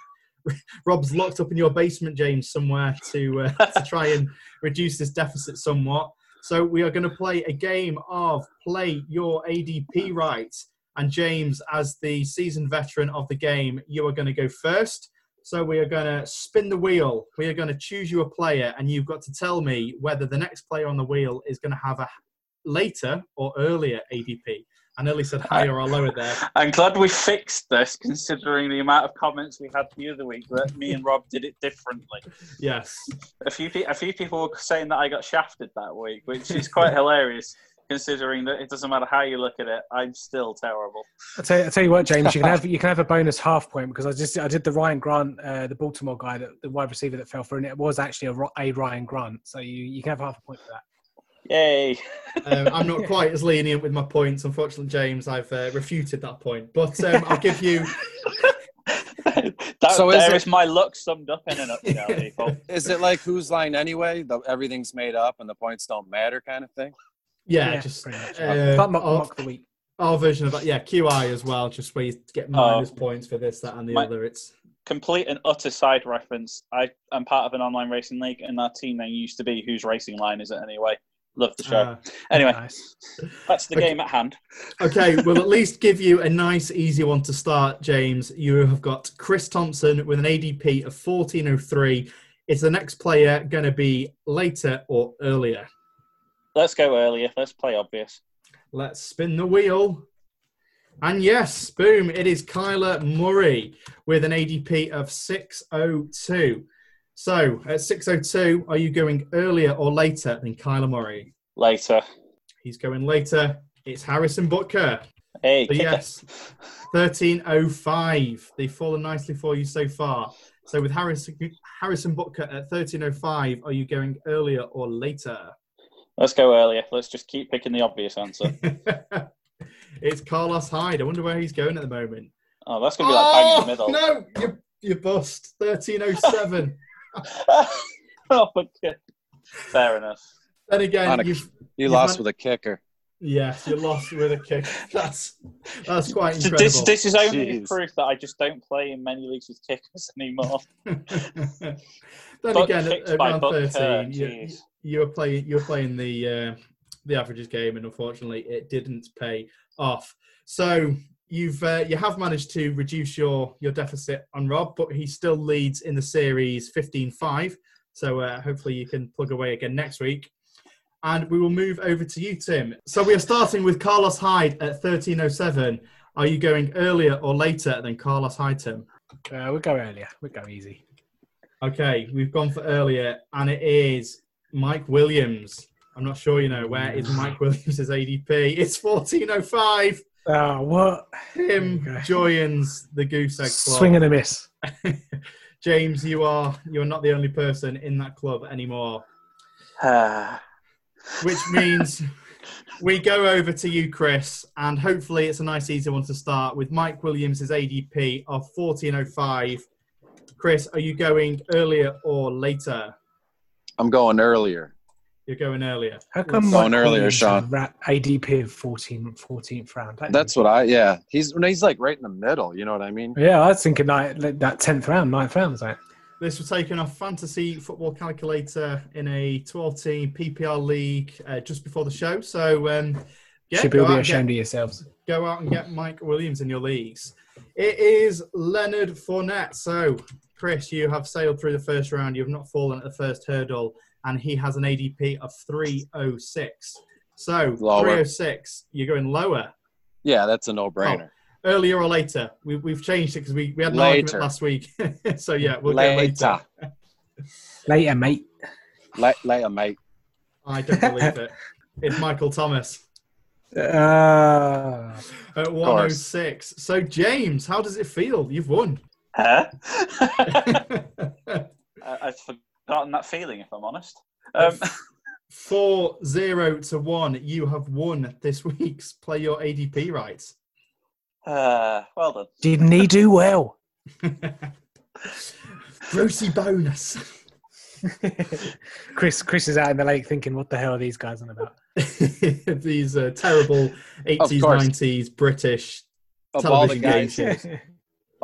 <laughs> Rob's locked up in your basement, James, somewhere to uh, <laughs> to try and reduce this deficit somewhat. So we are going to play a game of play your ADP right. And James, as the seasoned veteran of the game, you are going to go first. So we are going to spin the wheel. We are going to choose you a player, and you've got to tell me whether the next player on the wheel is going to have a later or earlier ADP. I nearly said higher or lower there. <laughs> I'm glad we fixed this, considering the amount of comments we had the other week that me and Rob did it differently. Yes. A few pe- a few people were saying that I got shafted that week, which is quite <laughs> hilarious, considering that it doesn't matter how you look at it, I'm still terrible. I tell, you, I tell you what, James, you can have you can have a bonus half point because I just I did the Ryan Grant, uh, the Baltimore guy, that, the wide receiver that fell through, and it was actually a, a Ryan Grant, so you, you can have half a point for that. Yay! Um, I'm not <laughs> quite as lenient with my points, unfortunately, James. I've uh, refuted that point, but um, I'll give you. that, So is there it- is my luck summed up in a nutshell, <laughs> people. Is it like whose line anyway? The, everything's made up and the points don't matter kind of thing? Yeah, just pretty much. uh, But mock, our, mock the week. our version of that. Yeah, QI as well, just where you get Oh. minus points for this, that, and the My- other. It's Complete and utter side reference. I am part of an online racing league, and our team name used to be Whose Racing Line Is It Anyway? Love the show. uh, anyway, Nice. that's the Okay. game at hand. Okay, we'll at least give you a nice, easy one to start, James. You have got Chris Thompson with an ADP of 1403. Is the next player going to be later or earlier? Let's go earlier. Let's play obvious. Let's spin the wheel. And yes, boom, it is Kyler Murray with an ADP of 602. So at 602, are you going earlier or later than Kyler Murray? Later. He's going later. It's Harrison Butker. Hey, So yes, 1305. They've fallen nicely for you so far. So with Harrison Harrison Butker at 1305, are you going earlier or later? let's go earlier. Let's just keep picking the obvious answer. <laughs> it's Carlos Hyde. I wonder where he's going at the moment. Oh, that's going to be like bang in the middle. no, you you bust. 1307. <laughs> oh, okay. Fair enough. then again, a- you've You You've lost had- with a kicker. yes, you lost with a kick. <laughs> That's that's quite incredible. This, this is only Jeez. proof that I just don't play in many leagues with kickers <laughs> anymore. then Book again, at fixed by around thirteen, you, jeez. you were playing you were playing the uh, the averages game, and unfortunately, it didn't pay off. So you've uh, you have managed to reduce your your deficit on Rob, but he still leads in the series 15-5. So uh, hopefully, you can plug away again next week. And we will move over to you, Tim. So we are starting with Carlos Hyde at 1307. Are you going earlier or later than Carlos Hyde, Tim? Uh, we'll go earlier. We'll go easy. Okay, we've gone for earlier, and it is Mike Williams. I'm not sure you know where is Mike Williams' ADP. It's 1405. Oh, what? Him joins the Goose Egg Club. Swing and a miss. <laughs> James, you are you are not the only person in that club anymore, Ah, which means we go over to you, Chris, and hopefully it's a nice easy one to start with Mike Williams' ADP of 1405. Chris, are you going earlier or later? I'm going earlier. You're going earlier. How come Going earlier, Sean. ADP of 14, 14th round? That- That's what I. Yeah, he's he's like right in the middle. You know what I mean? Yeah, I was thinking like, like that 10th round, 9th round. Was like, This was taken off Fantasy Football Calculator in a 12 team PPR league uh, just before the show. So, um, yeah, should go be out, and ashamed get, of yourselves. go out and get Mike Williams in your leagues. It is Leonard Fournette. So, Chris, you have sailed through the first round. You have not fallen at the first hurdle, and he has an ADP of 306. So, Lower. 306, you're going lower. Yeah, that's a no-brainer. Earlier or later? We, we've changed it because we, we had an Later. argument last week. <laughs> so, yeah, we'll go later, later. Later, mate. La- later, mate. I don't believe <laughs> it. It's Michael Thomas Uh, at 106. So, James, how does it feel? You've won. Huh? <laughs> I- I've forgotten that feeling, if I'm honest. Um, <laughs> 4 0 to 1. You have won this week's Play Your ADP rights. uh, well done. didn't he do well? <laughs> Brucey bonus. Chris Chris is out in the lake thinking, what the hell are these guys on about? These uh, terrible 80s, 90s British Of television guys, games.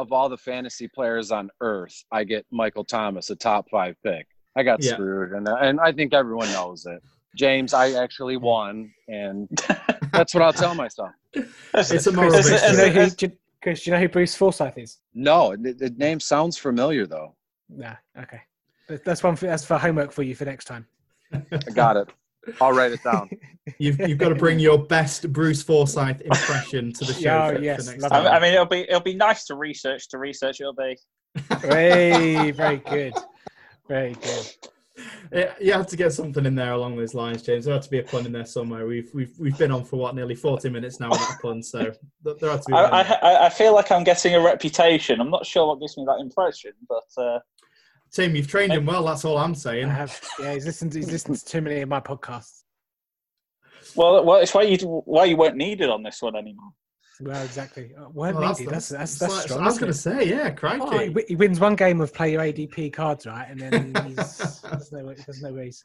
Of all the fantasy players on earth, I get Michael Thomas, a top five pick. I got Yeah. screwed, and uh, and I think everyone knows it. James, I actually won, and <laughs> that's what I'll tell myself. It's a moral Is Do you know who, do you- Chris, do you know who Bruce Forsyth is? No, the, the name sounds familiar though. Nah, okay. That's one. For, that's for homework for you for next time. I got it. I'll write it down. <laughs> You've, you've got to bring your best Bruce Forsyth impression to the show Yeah, for, for yes, next love time. I, I mean, it'll be it'll be nice to research. To research, it'll be. Hey, very good, very good. Yeah, you have to get something in there along those lines, James. There had to be a pun in there somewhere. We've we've we've been on for what nearly forty minutes now without a pun, so there had to be. I, one in there. I, I- I feel like I'm getting a reputation. I'm not sure what gives me that impression, but uh, Tim, you've trained him well. That's all I'm saying. I have. Yeah, he's listened. He's listened to too many of my podcasts. well, well, it's why you why you weren't needed on this one anymore. Well, exactly. Uh, Word Well, needed. That's that's it's that's like- strong. I was going to say, yeah, Oh, he, he wins one game of play your ADP cards, right? And then he's there's no way. There's no ways.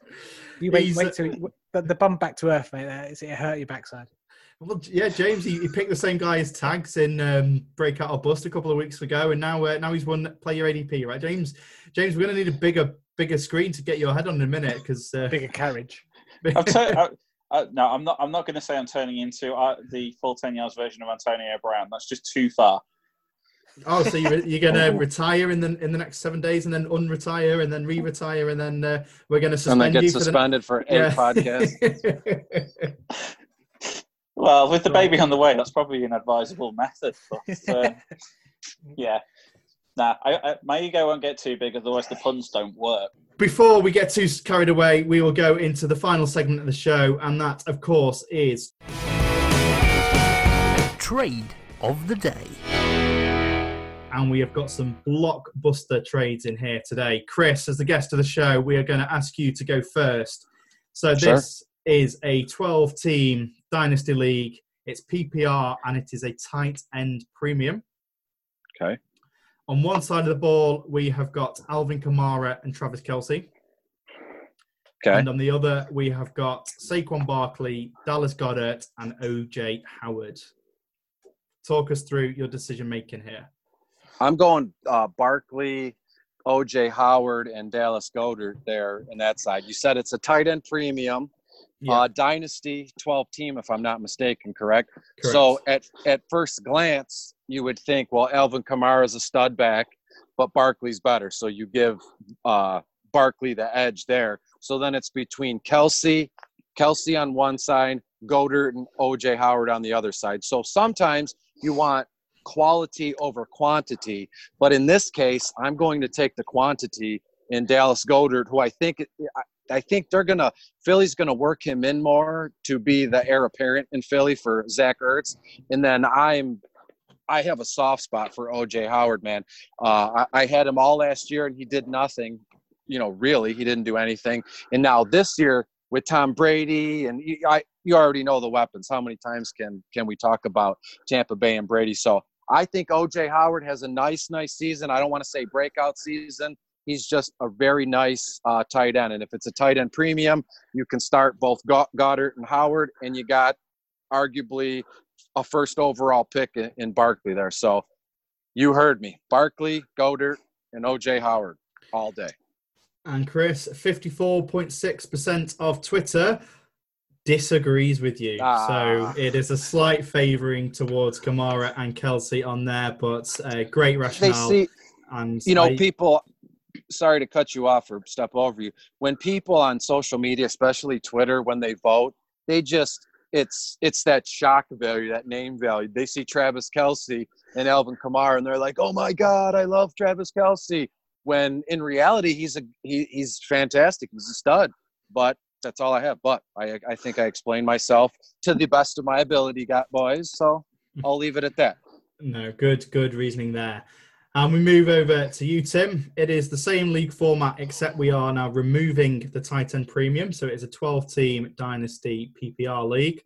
You wait, He's, wait till he- the, the bum back to earth, mate. uh, It hurt your backside. Well, yeah, James, he, he picked the same guy as tags in um, Breakout or Bust a couple of weeks ago, and now uh, now he's won Play Your ADP, right, James? James, we're going to need a bigger bigger screen to get your head on in a minute because uh, Bigger carriage. <laughs> I'm tur- I, I, no, I'm not. I'm not going to say I'm turning into uh, the full ten yards version of Antonio Brown. That's just too far. oh, so you're, you're going to retire in the in the next seven days, and then unretire, and then re-retire, and then uh, we're going to suspend And then suspend get you for the suspended for eight podcasts. <laughs> <laughs> Well, with the baby on the way, that's probably an advisable method. But uh, <laughs> yeah, nah, I, I, my ego won't get too big, otherwise the puns don't work. Before we get too carried away, we will go into the final segment of the show, and that, of course, is Trade of the day. and we have got some blockbuster trades in here today. Chris, as the guest of the show, we are going to ask you to go first. So Sure. this is a 12-team dynasty league. It's PPR and it is a tight end premium. Okay. On one side of the ball, we have got Alvin Kamara and Travis Kelce. Okay. And on the other, we have got Saquon Barkley, Dallas Goedert, and OJ Howard. Talk us through your decision making here. I'm going uh, Barkley, OJ Howard, and Dallas Goedert there in that side. You said it's a tight end premium, Yeah. uh, dynasty 12 team, if I'm not mistaken, correct? Correct. So at at first glance, you would think, well, Alvin Kamara is a stud back, but Barkley's better. So you give uh, Barkley the edge there. So then it's between Kelce, Kelce on one side, Goedert and OJ Howard on the other side. So sometimes you want quality over quantity, but in this case, I'm going to take the quantity in Dallas Goedert, who I think I- think they're gonna Philly's gonna work him in more to be the heir apparent in Philly for Zach Ertz, and then I'm I have a soft spot for OJ Howard, man. Uh, I, I had him all last year and he did nothing. You know, really, he didn't do anything. And now this year with Tom Brady and I, you already know the weapons. How many times can can we talk about Tampa Bay and Brady? So I think OJ Howard has a nice, nice season. I don't want to say breakout season. He's just a very nice uh, tight end. And if it's a tight end premium, you can start both Goedert and Howard, and you got arguably a first overall pick in, in Barkley there. So you heard me. Barkley, Goedert, and OJ Howard all day. And Chris, 54.6% of Twitter disagrees with you. Ah. So it is a slight favouring towards Kamara and Kelce on there, but uh, great They rationale. see, and you know, I- people. Sorry to cut you off or step over you. When people on social media, especially Twitter, when they vote, they just it's it's that shock value, that name value. They see Travis Kelce and Alvin Kamara, and they're like, "Oh my God, I love Travis Kelce." When in reality, he's a he, he's fantastic. He's a stud. But that's all I have. But I I think I explained myself to the best of my ability, got boys. So I'll leave it at that. No, good, good reasoning there. And we move over to you, Tim. It is the same league format, except we are now removing the Titan Premium. So it's a 12 team Dynasty PPR league.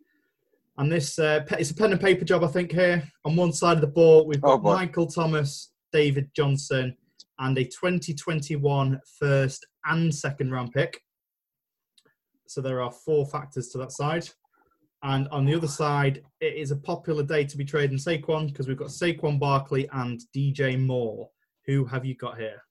And this, uh, it's a pen and paper job, I think, here. On one side of the ball, we've Oh, got boy. Michael Thomas, David Johnson, and a 2021 first and second round pick. So there are four factors to that side. And on the other side, it is a popular day to be trading Saquon because we've got Saquon Barkley and DJ Moore. Who have you got here?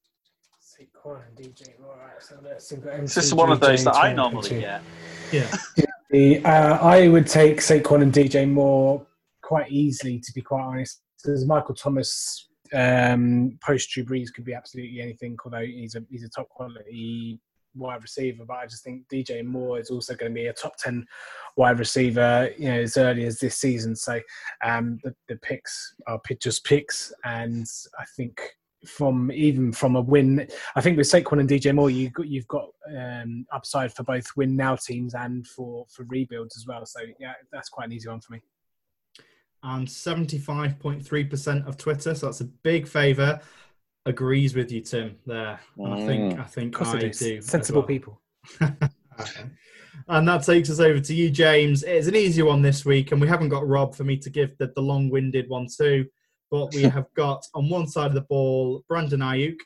Saquon and DJ Moore. Right, so let's see, we've It's just one of those that I DJ, normally 22. get. Yeah. The, uh, I would take Saquon and DJ Moore quite easily, to be quite honest. Because Michael Thomas um, post Drew Brees could be absolutely anything. Although he's a he's a top quality wide receiver, but I just think DJ Moore is also going to be a top ten wide receiver. You know, as early as this season. So um, the the picks are just picks, and I think from even from a win, I think with Saquon and DJ Moore, you you've got um, upside for both win now teams and for for rebuilds as well. So yeah, that's quite an easy one for me. And 75.3% of Twitter, so that's a big favour, agrees with you, Tim, there. And I think mm. I think I do. sensible well. people. <laughs> and that takes us over to you, James. It's an easy one this week, and we haven't got Rob for me to give the, the long winded one too. But we have <laughs> got on one side of the ball Brandon Aiyuk.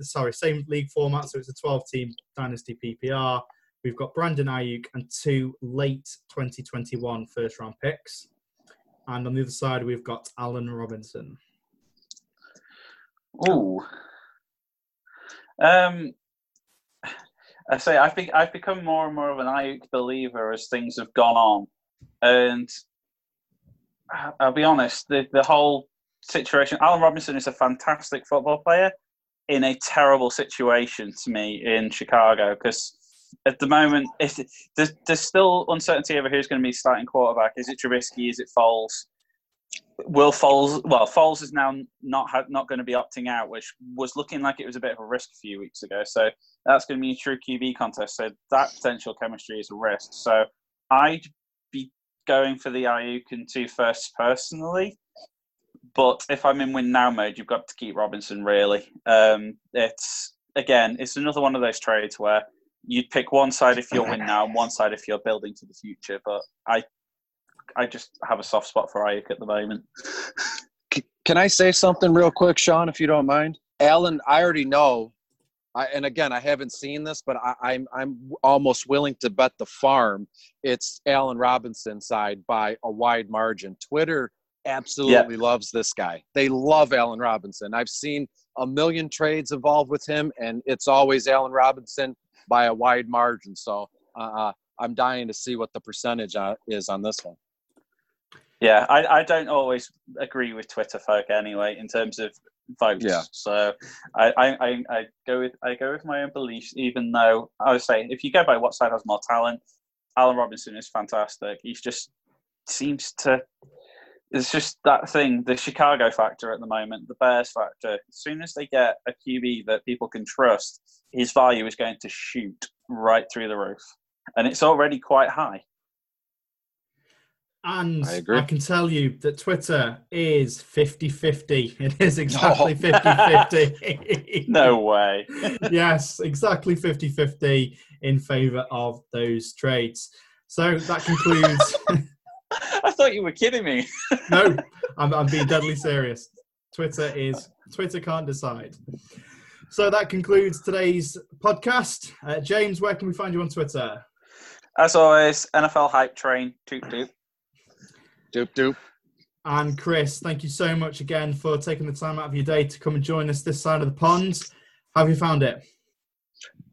Sorry, same league format, so it's a 12 team Dynasty PPR. We've got Brandon Aiyuk and two late 2021 first round picks. And on the other side, we've got Allen Robinson. Ooh. Um, I say I think I've become more and more of an Aiyuk believer as things have gone on, and I'll be honest, the the whole situation. Allen Robinson is a fantastic football player in a terrible situation to me in Chicago because at the moment there's, there's still uncertainty over who's going to be starting quarterback. Is it Trubisky? Is it Foles? Will Foles? Well, Foles is now not not going to be opting out, which was looking like it was a bit of a risk a few weeks ago. So that's going to be a true QB contest. So that potential chemistry is a risk. So I'd be going for the Aiyuk and two firsts personally. But if I'm in win now mode, you've got to keep Robinson. Really, um, it's again, it's another one of those trades where you'd pick one side if you're win now and one side if you're building to the future. But I, I just have a soft spot for Aiyuk at the moment. Can I say something real quick, Sean, if you don't mind? Alan, I already know. I, and again, I haven't seen this, but I, I'm I'm almost willing to bet the farm it's Allen Robinson side by a wide margin. Twitter absolutely loves this guy. They love Allen Robinson. I've seen a million trades involved with him, and it's always Allen Robinson by a wide margin. So uh, I'm dying to see what the percentage uh, is on this one. Yeah, I, I don't always agree with Twitter folk anyway in terms of votes. Yeah. So I, I, I, I go with I go with my own beliefs, even though I would say if you go by what side has more talent, Allen Robinson is fantastic. He's just seems to it's just that thing, the Chicago factor at the moment, the Bears factor. As soon as they get a QB that people can trust, his value is going to shoot right through the roof. And it's already quite high. And I agree. can tell you that Twitter is 50 50. <laughs> It is exactly <laughs> 50 50. No way. <laughs> yes, exactly 50 50 in favor of those trades. So that concludes. I thought you were kidding me. no, I'm, I'm being deadly serious. Twitter is Twitter can't decide. So that concludes today's podcast. Uh, James, where can we find you on Twitter? As always, NFL hype train. Toot toot. Doop doop. And Chris, thank you so much again for taking the time out of your day to come and join us this side of the pond. How have you found it?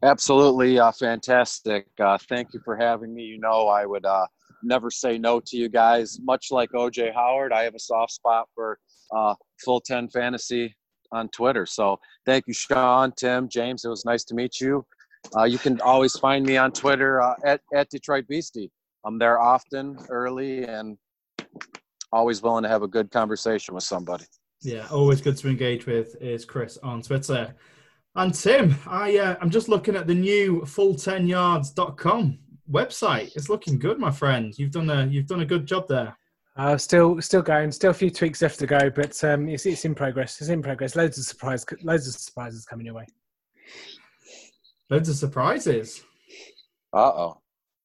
Absolutely uh, fantastic. Uh, thank you for having me. You know, I would uh, never say no to you guys. Much like OJ Howard, I have a soft spot for uh, full 10 fantasy on Twitter. So thank you, Sean, Tim, James. It was nice to meet you. Uh, you can always find me on Twitter uh, at, at Detroit Beastie. I'm there often, early, and always willing to have a good conversation with somebody. Yeah, always good to engage with is Chris on Twitter. And Tim, I uh, I'm just looking at the new full10yards.com website. It's looking good, my friend. You've done a you've done a good job there. Uh, still, still going. Still a few tweaks left to go, but um, it's, it's in progress. It's in progress. Loads of surprise, loads of surprises coming your way. Loads of surprises. Uh oh.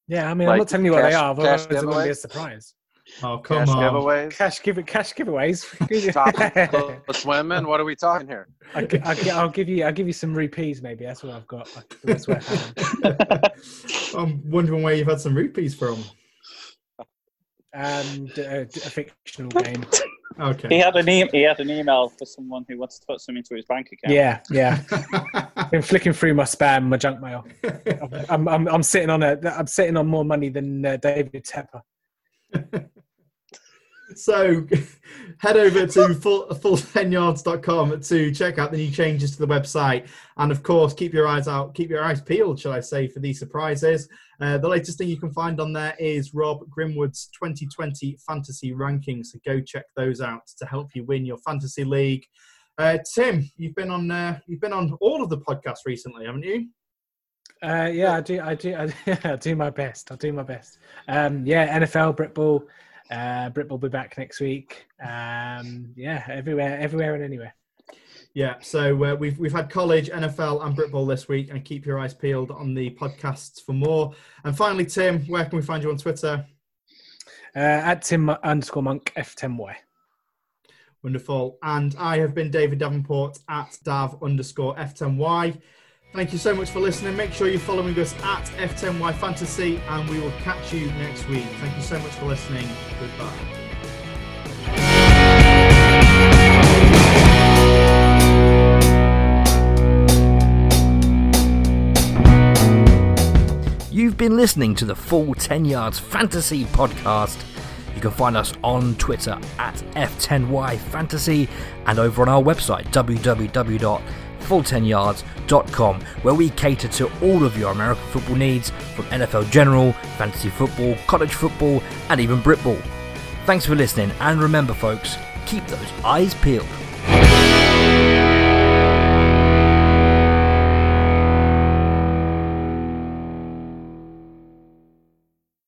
Yeah, I mean, I'm not telling you what they are, otherwise cash it wouldn't be a surprise. Oh come Cash on. giveaways. Cash give cash giveaways. <laughs> Topless <laughs> women. What are we talking here? I, will give you, I'll give you some rupees. Maybe that's what I've got. That's what I have. I'm wondering where you've had some rupees from. And uh, a fictional game. Okay. He had an e- he had an email for someone who wants to put some into his bank account. Yeah, yeah. I've <laughs> been flicking through my spam, my junk mail. I'm, I'm, I'm sitting on a, I'm sitting on more money than uh, David Tepper. So <laughs> head over to <laughs> full, full10yards.com to check out the new changes to the website and of course keep your eyes out keep your eyes peeled shall i say for these surprises uh, the latest thing you can find on there is rob grimwood's 2020 fantasy rankings so go check those out to help you win your fantasy league uh, tim you've been on uh, you've been on all of the podcasts recently haven't you Uh, yeah, I do. I do. I, <laughs> I do my best. I'll do my best. Um, yeah, NFL, Britball. Uh, will be back next week. Um, yeah, everywhere, everywhere, and anywhere. Yeah, so uh, we've we've had college, NFL, and Britball this week, and keep your eyes peeled on the podcasts for more. And finally, Tim, where can we find you on Twitter? Uh, at Tim underscore Monk F10Y. Wonderful. And I have been David Davenport at Dav underscore F10Y. Thank you so much for listening. Make sure you're following us at F10Y Fantasy, and we will catch you next week. Thank you so much for listening. Goodbye. You've been listening to the Full 10 Yards Fantasy Podcast. You can find us on Twitter at F10Y Fantasy and over on our website www.full10yards.com where we cater to all of your American football needs from NFL general, fantasy football, college football, and even Britball. Thanks for listening and remember folks, keep those eyes peeled.